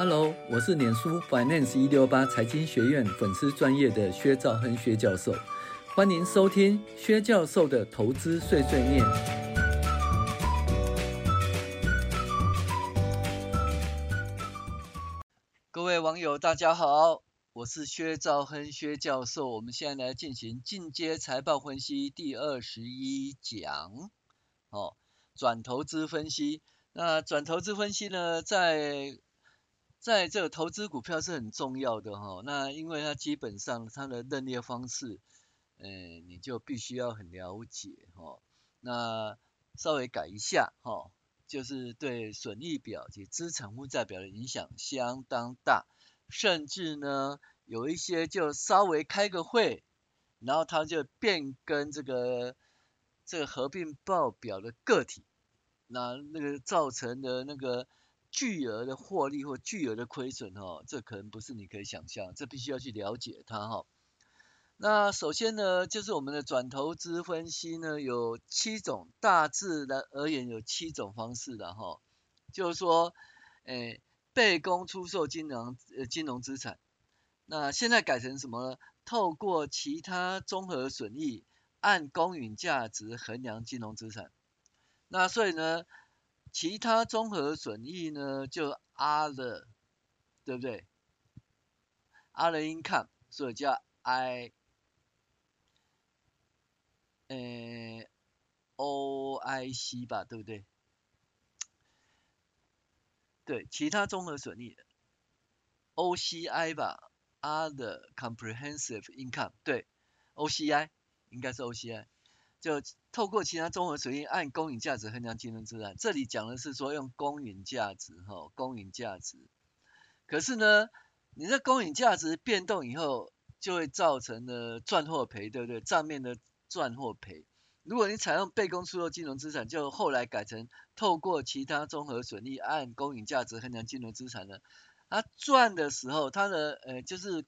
Hello，我是脸书 Finance 一六八财经学院粉丝专业的薛兆亨薛教授，欢迎收听薛教授的投资碎碎念。各位网友，大家好，我是薛兆亨薛教授，我们现在来进行进阶财报分析第二十一讲，哦，转投资分析。那转投资分析呢，在在这个投资股票是很重要的哈，那因为它基本上它的认列方式，呃，你就必须要很了解哈。那稍微改一下哈，就是对损益表及资产负债表的影响相当大，甚至呢有一些就稍微开个会，然后它就变更这个这个合并报表的个体，那那个造成的那个。巨额的获利或巨额的亏损哈，这可能不是你可以想象，这必须要去了解它哈。那首先呢，就是我们的转投资分析呢，有七种，大致的而言有七种方式的哈。就是说，诶，被公出售金融呃金融资产，那现在改成什么呢？透过其他综合损益，按公允价值衡量金融资产。那所以呢？其他综合损益呢，就 other，对不对？other income，所以叫 I，呃，OIC 吧，对不对？对，其他综合损益，OCI 吧，other comprehensive income，对，OCI，应该是 OCI。就透过其他综合损益按公允价值衡量金融资产，这里讲的是说用公允价值哈，公允价值。可是呢，你这公允价值变动以后，就会造成了赚或赔，对不对？账面的赚或赔。如果你采用被公出售金融资产，就后来改成透过其他综合损益按公允价值衡量金融资产呢，它赚的时候，它的呃就是。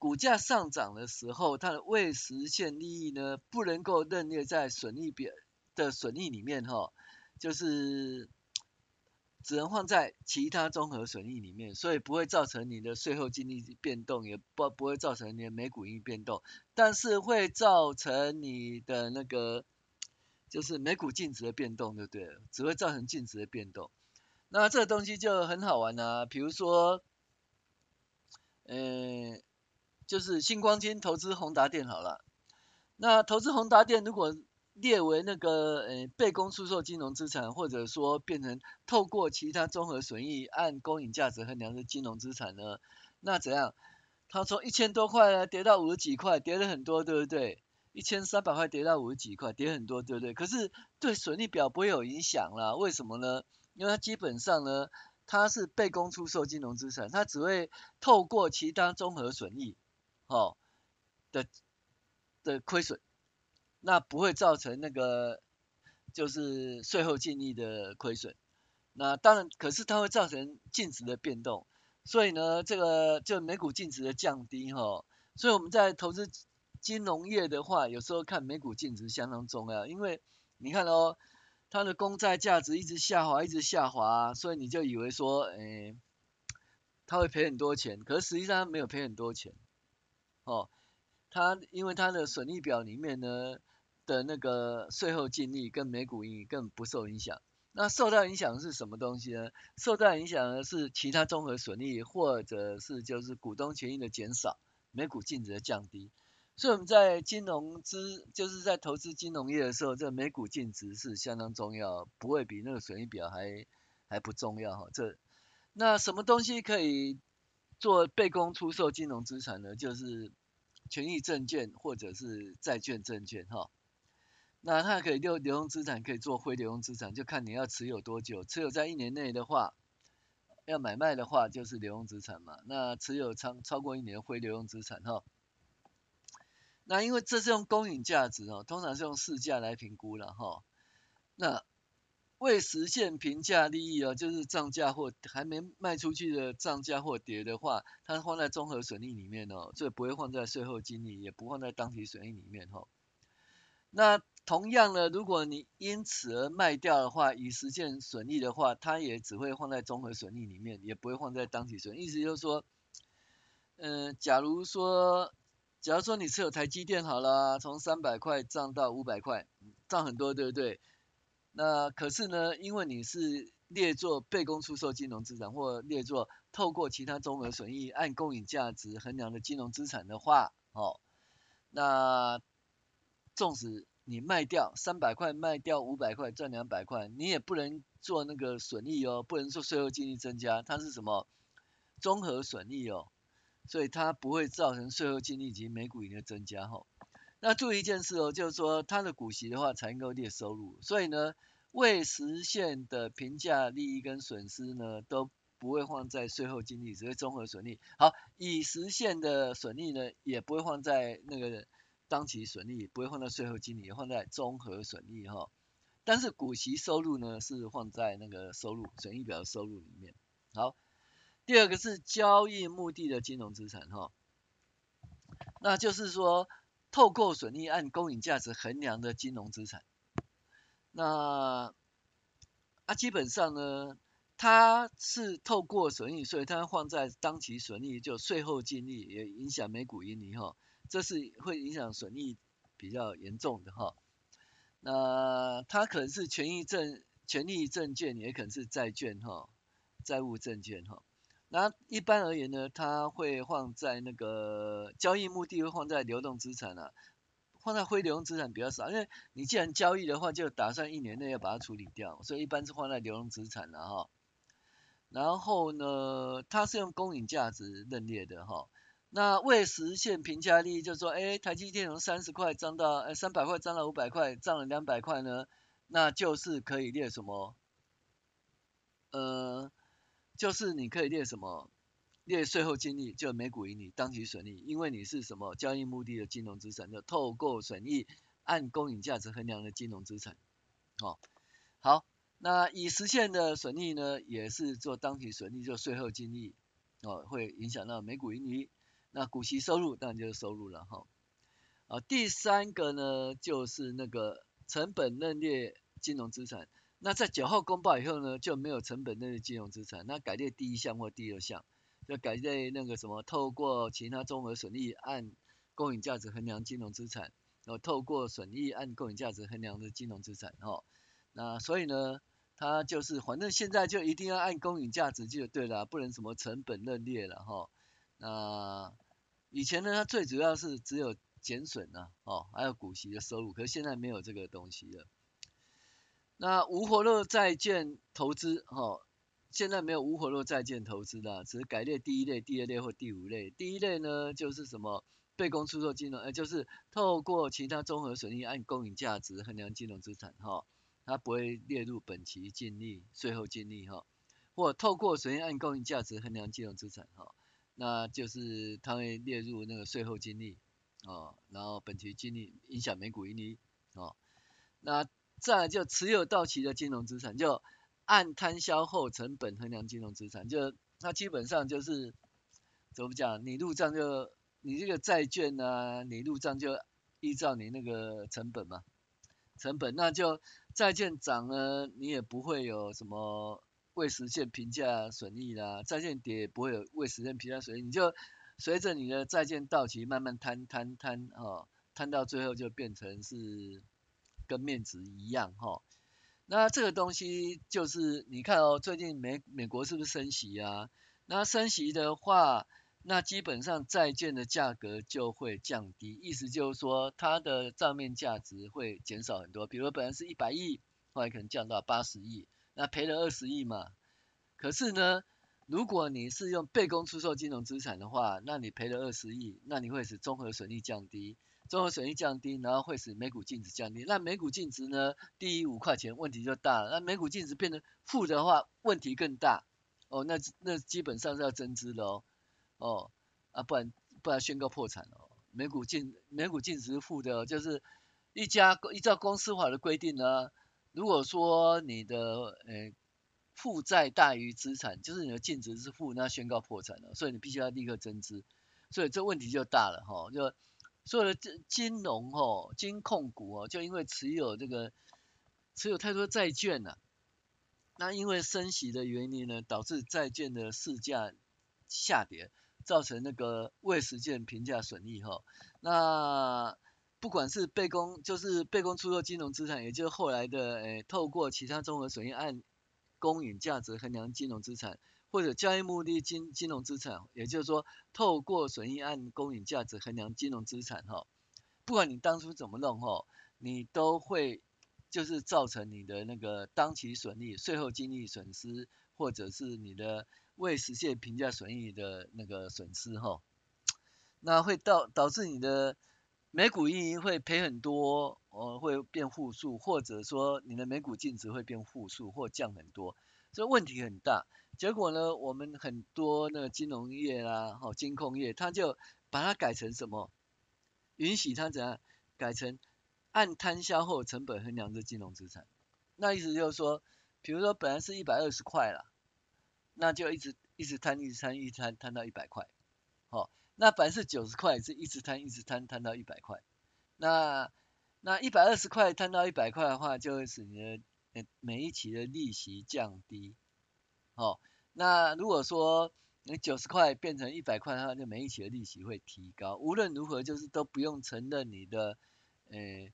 股价上涨的时候，它的未实现利益呢，不能够认列在损益表的损益里面哈，就是只能放在其他综合损益里面，所以不会造成你的税后净利变动，也不不会造成你的每股盈变动，但是会造成你的那个就是每股净值的变动，对不对？只会造成净值的变动。那这个东西就很好玩啊，比如说，嗯、就是新光金投资宏达电好了，那投资宏达电如果列为那个呃被公出售金融资产，或者说变成透过其他综合损益按公允价值衡量的金融资产呢，那怎样？它从一千多块呢跌到五十几块，跌了很多，对不对？一千三百块跌到五十几块，跌很多，对不对？可是对损益表不会有影响啦，为什么呢？因为它基本上呢，它是被公出售金融资产，它只会透过其他综合损益。哦的的亏损，那不会造成那个就是税后净利的亏损。那当然，可是它会造成净值的变动。所以呢，这个就每股净值的降低哈、哦。所以我们在投资金融业的话，有时候看每股净值相当重要，因为你看哦，它的公债价值一直下滑，一直下滑，所以你就以为说，哎，它会赔很多钱，可是实际上它没有赔很多钱。哦，它因为它的损益表里面呢的那个税后净利跟每股盈余根本不受影响，那受到影响的是什么东西呢？受到影响的是其他综合损益或者是就是股东权益的减少，每股净值的降低。所以我们在金融资就是在投资金融业的时候，这每股净值是相当重要，不会比那个损益表还还不重要哈。这那什么东西可以？做被公出售金融资产呢，就是权益证券或者是债券证券哈。那它可以流流动资产，可以做非流动资产，就看你要持有多久。持有在一年内的话，要买卖的话就是流动资产嘛。那持有超超过一年的非流动资产哈。那因为这是用公允价值哦，通常是用市价来评估了哈。那未实现平价利益啊，就是涨价或还没卖出去的涨价或跌的话，它放在综合损益里面哦，这不会放在税后净利，也不放在当期损益里面哈。那同样呢，如果你因此而卖掉的话，以实现损益的话，它也只会放在综合损益里面，也不会放在当期损益。意思就是说，嗯、假如说，假如说你持有台积电好了，从三百块涨到五百块，涨很多，对不对？那可是呢，因为你是列作被公出售金融资产，或列作透过其他综合损益按公允价值衡量的金融资产的话，哦，那纵使你卖掉三百块，卖掉五百块，赚两百块，你也不能做那个损益哦，不能说税后净利增加，它是什么综合损益哦，所以它不会造成税后净利及每股盈的增加哈、哦。那注意一件事哦，就是说它的股息的话才能够列收入，所以呢，未实现的评价利益跟损失呢都不会放在税后净利，只会综合损益。好，已实现的损益呢也不会放在那个。当期损益不会放在税后净利，也放在综合损益哈。但是股息收入呢是放在那个收入损益表的收入里面。好，第二个是交易目的的金融资产哈，那就是说透过损益按公允价值衡量的金融资产。那啊基本上呢，它是透过损益，所以它放在当期损益就税后净利，也影响每股盈利哈。这是会影响损益比较严重的哈，那它可能是权益证、权益证券，也可能是债券哈，债务证券哈。那一般而言呢，它会放在那个交易目的会放在流动资产啊，放在非流动资产比较少，因为你既然交易的话，就打算一年内要把它处理掉，所以一般是放在流动资产的哈。然后呢，它是用公允价值认列的哈。那为实现平价利益，就是说，哎，台积电从三十块涨到，呃，三百块涨到五百块，涨了两百块呢，那就是可以列什么？呃，就是你可以列什么？列税后净利，就每股盈利、当期损益，因为你是什么交易目的的金融资产，就透过损益按公允价值衡量的金融资产。哦，好，那已实现的损益呢，也是做当期损益，就税后净利，哦，会影响到每股盈利。那股息收入当然就是收入了哈，啊，第三个呢就是那个成本认列金融资产，那在九号公报以后呢就没有成本认列金融资产，那改列第一项或第二项，就改列那个什么透过其他综合损益按公允价值衡量金融资产，然后透过损益按公允价值衡量的金融资产哈，那所以呢它就是反正现在就一定要按公允价值就对了，不能什么成本认列了哈。那以前呢，它最主要是只有减损呐，哦，还有股息的收入，可是现在没有这个东西了。那无活络债券投资，哈，现在没有无活络债券投资的，只是改列第一类、第二类或第五类。第一类呢，就是什么被公出售金融，呃，就是透过其他综合损益按公允价值衡量金融资产，哈，它不会列入本期净利、税后净利，哈，或透过损益按公允价值衡量金融资产，哈。那就是它会列入那个税后净利，哦，然后本期净利影响每股盈利，哦，那再来就持有到期的金融资产，就按摊销后成本衡量金融资产，就它基本上就是怎么讲，你入账就你这个债券啊，你入账就依照你那个成本嘛，成本那就债券涨了，你也不会有什么。未实现评价损益啦，债券跌也不会有未实现评价损益，你就随着你的债券到期慢慢摊摊摊哦，摊到最后就变成是跟面值一样哈、那这个东西就是你看哦，最近美美国是不是升息啊？那升息的话，那基本上债券的价格就会降低，意思就是说它的账面价值会减少很多，比如本来是一百亿，后来可能降到八十亿。那赔了二十亿嘛，可是呢，如果你是用被公出售金融资产的话，那你赔了二十亿，那你会使综合损益降低，综合损益降低，然后会使每股净值降低，那每股净值呢低于五块钱，问题就大了。那每股净值变成负的话，问题更大。哦，那那基本上是要增资的哦，哦，啊不然不然宣告破产哦。每股净每股净值负的，就是一家依照公司法的规定呢。如果说你的呃负债大于资产，就是你的净值是负，那宣告破产了，所以你必须要立刻增资，所以这问题就大了哈，就所有的金金融哦，金控股哦，就因为持有这个持有太多债券了，那因为升息的原因呢，导致债券的市价下跌，造成那个未实现评价损益哈。那不管是被公就是被公出售金融资产，也就是后来的诶，透过其他综合损益按公允价值衡量金融资产，或者交易目的金金融资产，也就是说透过损益按公允价值衡量金融资产哈，不管你当初怎么弄哈，你都会就是造成你的那个当期损益、税后净利损失，或者是你的未实现评价损益的那个损失哈，那会导导致你的。每股盈余会赔很多，呃，会变负数，或者说你的每股净值会变负数或降很多，这问题很大。结果呢，我们很多那个金融业啦，哈，金控业，它就把它改成什么？允许它怎样？改成按摊销后成本衡量的金融资产。那意思就是说，比如说本来是一百二十块啦，那就一直一直摊，一直摊，一摊，摊到一百块，那本来是九十块，是一直摊一直摊摊到一百块。那那一百二十块摊到一百块的话，就会使你的每一期的利息降低。哦，那如果说你九十块变成一百块的话，就每一期的利息会提高。无论如何，就是都不用承认你的，呃，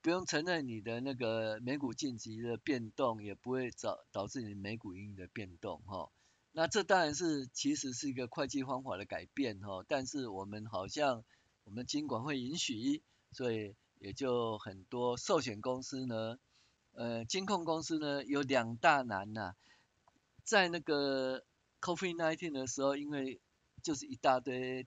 不用承认你的那个每股净值的变动，也不会导导致你每股盈余的变动，哈、哦。那这当然是其实是一个会计方法的改变哈，但是我们好像我们金管会允许，所以也就很多寿险公司呢，呃，金控公司呢有两大难呐，在那个 COVID-19 的时候，因为就是一大堆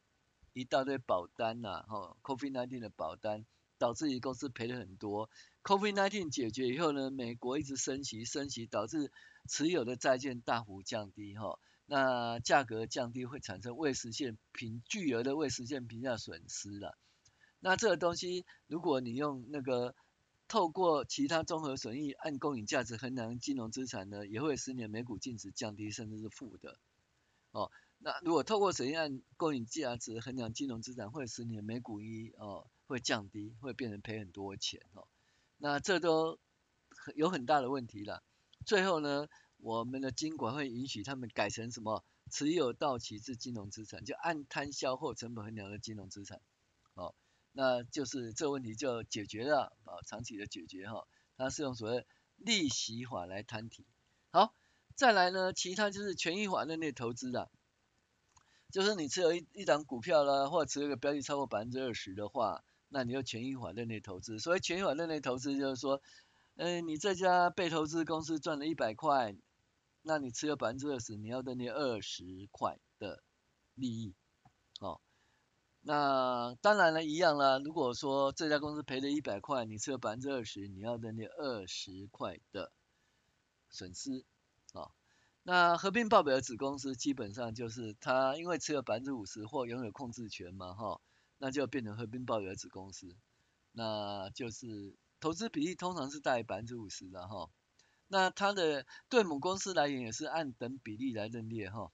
一大堆保单呐，哈，COVID-19 的保单导致于公司赔了很多，COVID-19 解决以后呢，美国一直升息升息，导致持有的债券大幅降低哈，那价格降低会产生未实现平巨额的未实现平价损失了。那这个东西，如果你用那个透过其他综合损益按公允价值衡量金融资产呢，也会使你的每股净值降低，甚至是负的。哦，那如果透过损益按公允价值衡量金融资产，会使你的每股一哦会降低，会变成赔很多钱哦。那这都有很大的问题了。最后呢，我们的金管会允许他们改成什么？持有到期之金融资产，就按摊销后成本衡量的金融资产。哦，那就是这个问题就解决了，啊，长期的解决哈。它是用所谓利息法来摊提。好，再来呢，其他就是权益法认列投资的，就是你持有一一档股票啦，或者持有一个标的超过百分之二十的话，那你就权益法认列投资。所谓权益法认列投资，就是说。嗯，你这家被投资公司赚了一百块，那你持有百分之二十，你要认列二十块的利益，哦，那当然了，一样啦。如果说这家公司赔了一百块，你持有百分之二十，你要认列二十块的损失，哦，那合并报表的子公司基本上就是它因为持有百分之五十或拥有控制权嘛，哈、哦，那就变成合并报表的子公司，那就是。投资比例通常是大于百分之五十的哈，那它的对母公司来言也是按等比例来认列哈，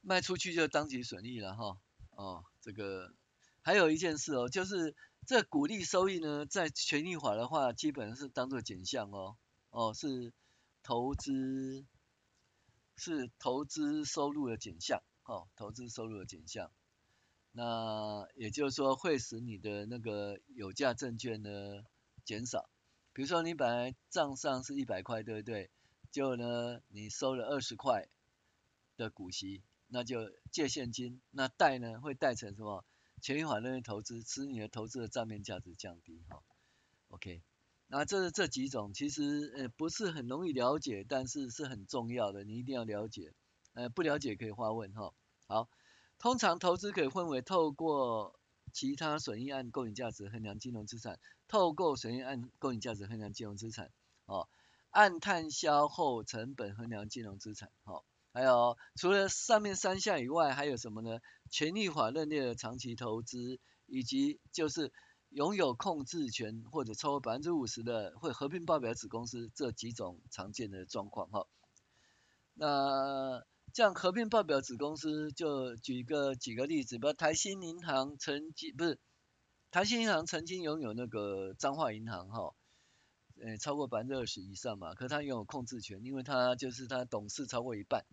卖出去就当即损益了哈，哦，这个还有一件事哦，就是这股利收益呢，在权益法的话，基本上是当做减项哦，哦是投资是投资收入的减项，哦，投资收入的减项，那也就是说会使你的那个有价证券呢。减少，比如说你本来账上是一百块，对不对？结果呢，你收了二十块的股息，那就借现金，那贷呢会贷成什么？权益法认列投资，使你的投资的账面价值降低哈。OK，那这这几种其实呃不是很容易了解，但是是很重要的，你一定要了解。呃，不了解可以发问哈。好，通常投资可以分为透过。其他损益按公允价值衡量金融资产，透过损益按公允价值衡量金融资产，哦，按摊销后成本衡量金融资产，哦，还有除了上面三项以外，还有什么呢？权益法认列的长期投资，以及就是拥有控制权或者超过百分之五十的会合并报表子公司这几种常见的状况，哈、哦。那这样合并报表子公司就举个举个例子，比如台新银行曾经不是台新银行曾经拥有那个彰化银行哈，呃超过百分之二十以上嘛，可它拥有控制权，因为它就是它董事超过一半，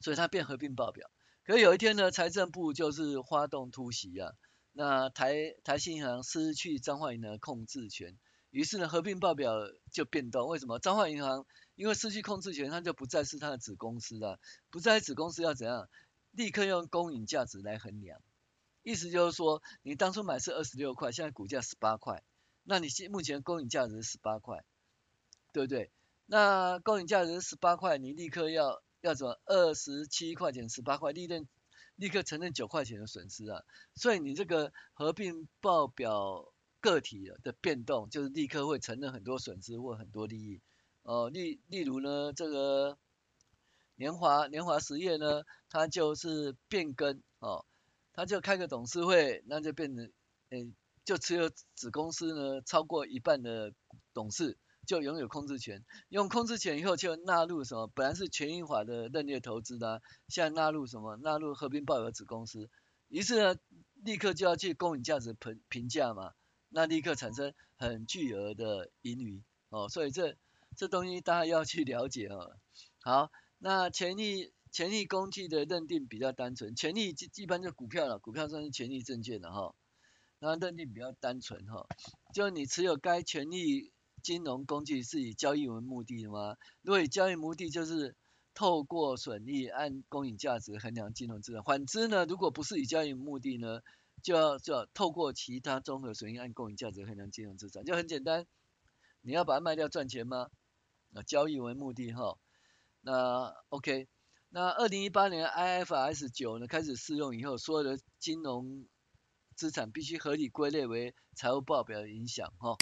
所以它变合并报表。可是有一天呢，财政部就是发动突袭啊，那台台新银行失去彰化银行的控制权，于是呢合并报表就变动。为什么？彰化银行因为失去控制权，它就不再是它的子公司了。不再子公司要怎样？立刻用公允价值来衡量。意思就是说，你当初买是二十六块，现在股价十八块，那你现目前公允价值十八块，对不对？那公允价值十八块，你立刻要要怎么？二十七块钱十八块，利润立刻承认九块钱的损失啊。所以你这个合并报表个体的变动，就是立刻会承认很多损失或很多利益。哦，例例如呢，这个年华年华实业呢，它就是变更哦，它就开个董事会，那就变成，诶，就持有子公司呢超过一半的董事就拥有控制权，用控制权以后就纳入什么？本来是权益法的认列投资的，现在纳入什么？纳入合并报表子公司，于是呢，立刻就要去公允价值评评价嘛，那立刻产生很巨额的盈余哦，所以这。这东西大家要去了解哦。好，那权利权利工具的认定比较单纯，权利一般就股票了，股票算是权利证券了哈。那认定比较单纯哈，就你持有该权利金融工具是以交易为目的的吗？如果以交易目的，就是透过损益按公允价值衡量金融资产。反之呢，如果不是以交易目的呢，就要就要透过其他综合损益按公允价值衡量金融资产。就很简单，你要把它卖掉赚钱吗？交易为目的哈，那 OK，那二零一八年 IFRS 九呢开始适用以后，所有的金融资产必须合理归类为财务报表影响哈。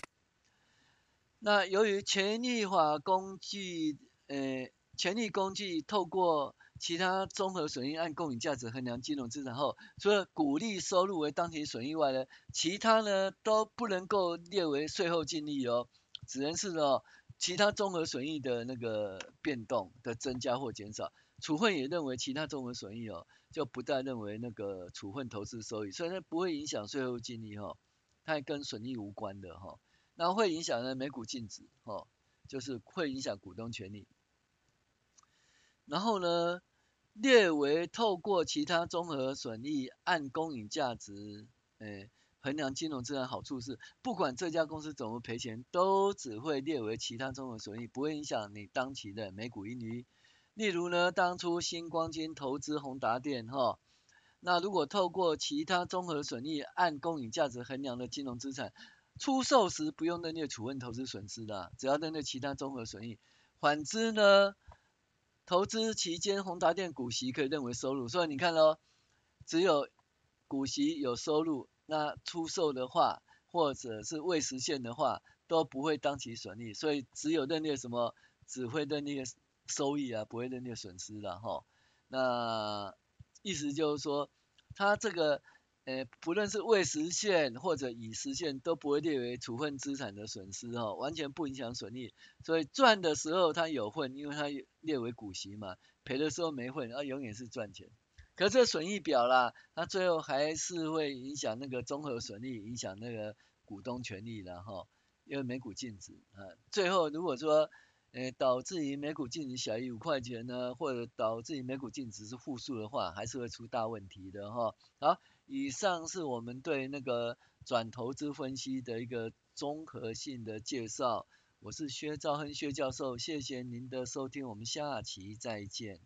那由于权利法工具，呃，权利工具透过其他综合损益按公允价值衡量金融资产后，除了股利收入为当期损益外呢，其他呢都不能够列为税后净利哦，只能是哦。其他综合损益的那个变动的增加或减少，处分也认为其他综合损益哦，就不再认为那个处分投资收益，所以它不会影响税后净利哈，它跟损益无关的哈，那会影响呢每股净值哈，就是会影响股东权利，然后呢列为透过其他综合损益按公允价值，诶。衡量金融资产好处是，不管这家公司怎么赔钱，都只会列为其他综合损益，不会影响你当期的每股盈余。例如呢，当初新光金投资宏达电哈，那如果透过其他综合损益按公允价值衡量的金融资产，出售时不用认列处分投资损失的，只要认列其他综合损益。反之呢，投资期间宏达电股息可以认为收入，所以你看喽，只有股息有收入。那出售的话，或者是未实现的话，都不会当期损益，所以只有认列什么，只会认列收益啊，不会认列损失的哈。那意思就是说，它这个，呃，不论是未实现或者已实现，都不会列为处分资产的损失哈，完全不影响损益。所以赚的时候它有混，因为它列为股息嘛，赔的时候没混，它永远是赚钱。可这损益表啦，它最后还是会影响那个综合损益，影响那个股东权利的哈，因为每股净值啊，最后如果说，呃，导致于每股净值小于五块钱呢，或者导致于每股净值是负数的话，还是会出大问题的哈。好，以上是我们对那个转投资分析的一个综合性的介绍，我是薛兆亨薛教授，谢谢您的收听，我们下期再见。